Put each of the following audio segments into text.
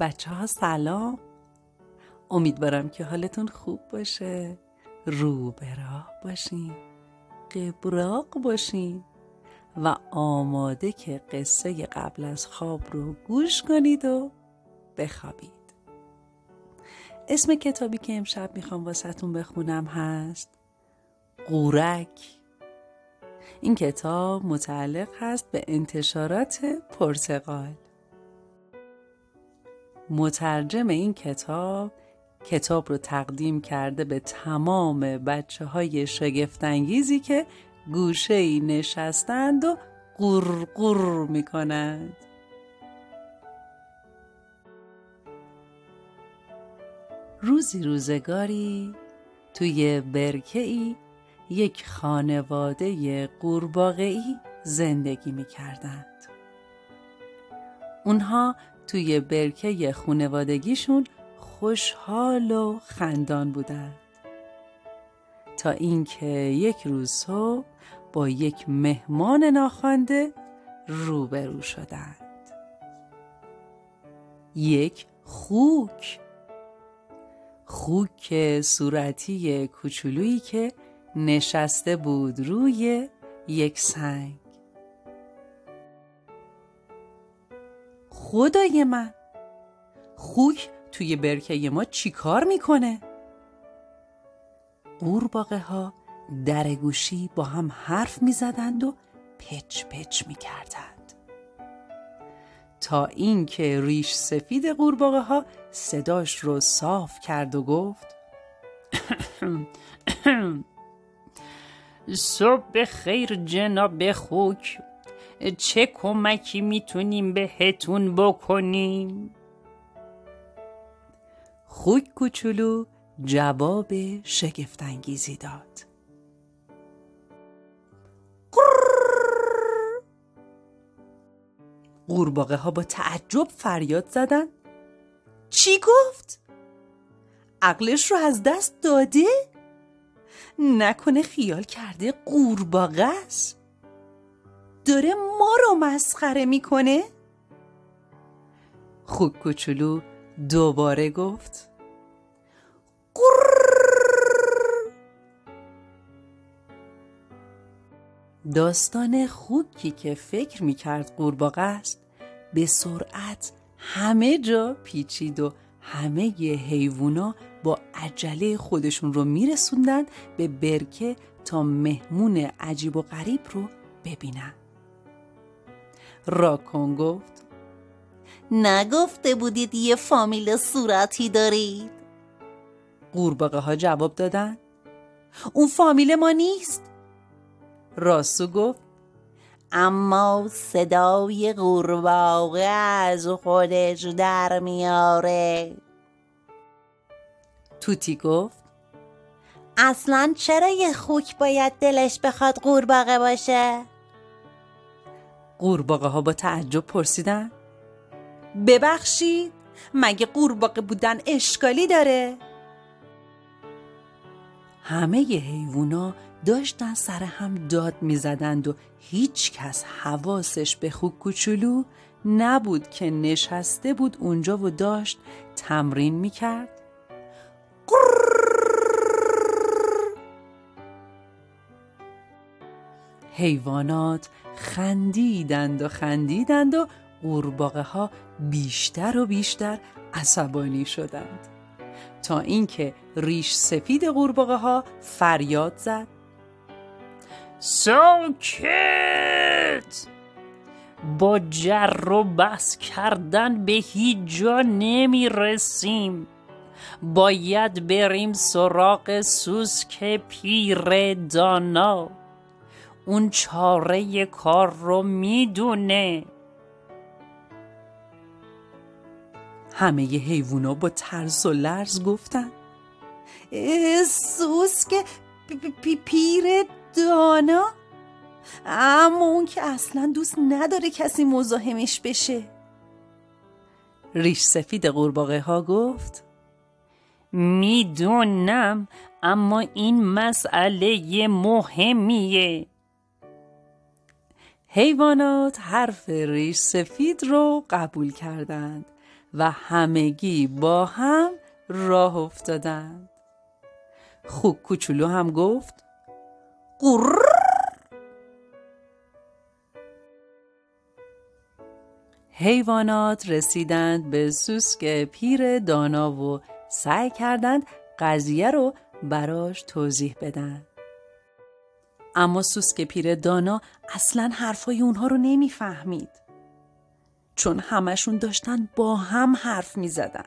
بچه ها سلام. امیدوارم که حالتون خوب باشه. رو به راه باشین. قبراق باشین. و آماده که قصه قبل از خواب رو گوش کنید و بخوابید. اسم کتابی که امشب می‌خوام واسهتون بخونم هست قورک. این کتاب متعلق هست به انتشارات پرتغال. مترجم این کتاب کتاب رو تقدیم کرده به تمام بچه های شگفتانگیزی که گوشه ای نشستند و قرقر می کنند. روزی روزگاری توی برکه ای یک خانواده قورباغه‌ای زندگی می کردند. اونها توی برکه خونوادگیشون خوشحال و خندان بودند. تا اینکه یک روز صبح با یک مهمان ناخوانده روبرو شدند. یک خوک خوک صورتی کوچولویی که نشسته بود روی یک سنگ خدای من. خوک توی برکه ما چی کار می‌کنه؟ قورباغه ها در گوشی با هم حرف می‌زدند و پچ پچ می‌کردند. تا اینکه ریش سفید قورباغه ها صداش رو صاف کرد و گفت صبح خیر جناب خوک. چه کمکی می‌تونیم بهتون بکنیم؟ خوک کوچولو جواب شگفتانگیزی داد قورباغه ها با تعجب فریاد زدن چی گفت؟ عقلش رو از دست داده؟ نکنه خیال کرده قورباغه است داره ما رو مسخره می‌کنه؟ خوک کوچولو دوباره گفت. داستان خوکی که فکر می‌کرد قورباغه است به سرعت همه جا پیچید و همه ی حیوونا با عجله خودشون رو میرسوندن به برکه تا مهمون عجیب و غریب رو ببینن. راکون گفت. نگفته بودید یه فامیل صورتی دارید؟ قورباغه ها جواب دادن. اون فامیل ما نیست. راسو گفت. اما صدای قورباغه از خودش در میاره. توتی گفت. اصلا چرا یه خوک باید دلش بخواد قورباغه باشه؟ قورباغه ها با تعجب پرسیدن. ببخشید مگه قورباغه بودن اشکالی داره؟ همه ی حیوونا داشتن سر هم داد می‌زدند و هیچ کس حواسش به خوک کوچولو نبود که نشسته بود اونجا و داشت تمرین می‌کرد. حیوانات خندیدند و خندیدند و قورباغه ها بیشتر و بیشتر عصبانی شدند. تا اینکه ریش سفید قورباغه ها فریاد زد. ساکت! با جر و بس کردن به هیچ جا نمی رسیم باید بریم سراغ سوسک پیر دانا اون چاره کار رو می‌دونه. همه ی حیوونا با ترس و لرز گفتن. سوسک پیر دانا؟ اما اون که اصلا دوست نداره کسی مزاحمش بشه. ریش سفید قورباغه ها گفت می‌دونم اما این مسئله مهمیه. حیوانات حرف ریش سفید رو قبول کردند و همگی با هم راه افتادند. خوک کوچولو هم گفت قرر! حیوانات رسیدند به سوسک پیر دانا و سعی کردند قضیه رو براش توضیح بدن. اما سوسک پیر دانا اصلا حرفای اونها رو نمی‌فهمید چون همشون داشتن با هم حرف می زدن.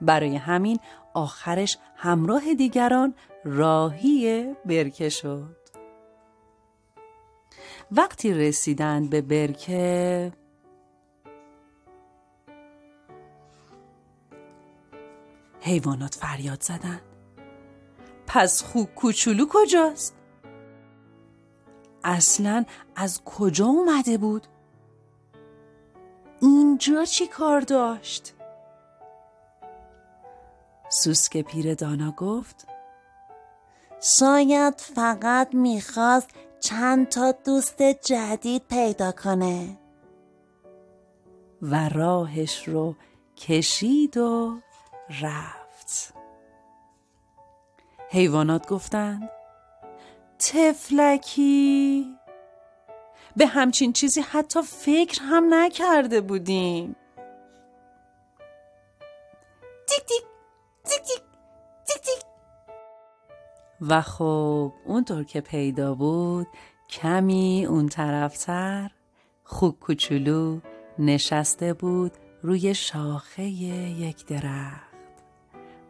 برای همین آخرش همراه دیگران راهی برکه شد وقتی رسیدند به برکه حیوانات فریاد زدند پس خوک کوچولو کجاست؟ اصلا از کجا اومده بود؟ اینجا چی کار داشت؟ سوسک پیر دانا گفت شاید فقط می‌خواست چند تا دوست جدید پیدا کنه و راهش رو کشید و رفت حیوانات گفتند تفلکی به همچین چیزی حتی فکر هم نکرده بودیم. تیک تیک تیک تیک تیک تیک. و خب اونطور که پیدا بود کمی اون طرفتر خوک کوچولو نشسته بود روی شاخه یک درخت.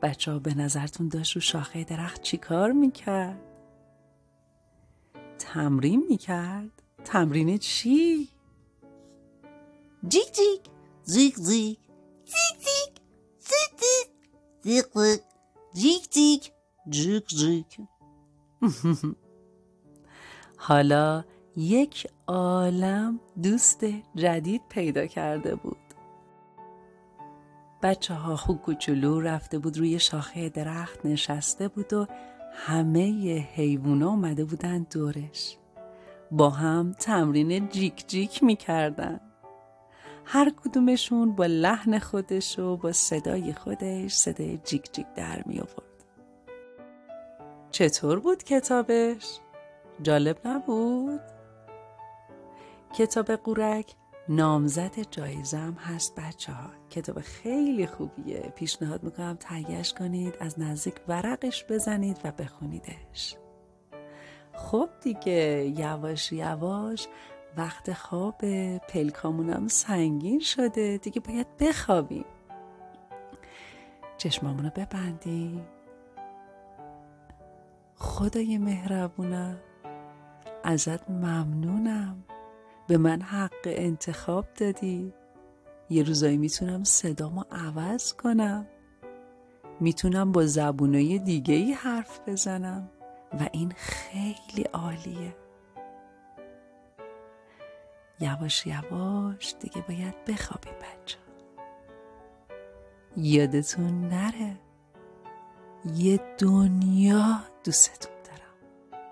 بچه ها به نظرتون داشت رو شاخه درخت چی کار می‌کرد؟ تمرین می‌کرد؟ تمرین چی؟ زیک زیک زیک زیک زیک زیک زیک زیک جیک جیک جیک جیک حالا یک عالم دوست جدید پیدا کرده بود. بچه ها خوب کوچولو رفته بود روی شاخه درخت نشسته بود و همه حیوونا اومده بودن دورش با هم تمرین جیک جیک می‌کردن هر کدومشون با لحن خودش و با صدای خودش صدای جیک جیک در می آورد. چطور بود کتابش؟ جالب نبود؟ کتاب قورک نامزد جایزم هست بچه ها کتاب خیلی خوبیه. پیشنهاد می‌کنم تهیهش کنید از نزدیک ورقش بزنید و بخونیدش. خب دیگه یواش یواش وقت خواب پلکامونم سنگین شده. دیگه باید بخوابیم. چشمامونو ببندیم. خدای مهربونم. ازت ممنونم. به من حق انتخاب دادی. یه روزایی می‌تونم صدامو عوض کنم. می‌تونم با زبونای دیگه ای حرف بزنم. و این خیلی عالیه. یواش یواش دیگه باید بخوابی بچه. یادتون نره. یه دنیا دوستتون دارم.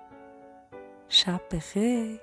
شب بخیر.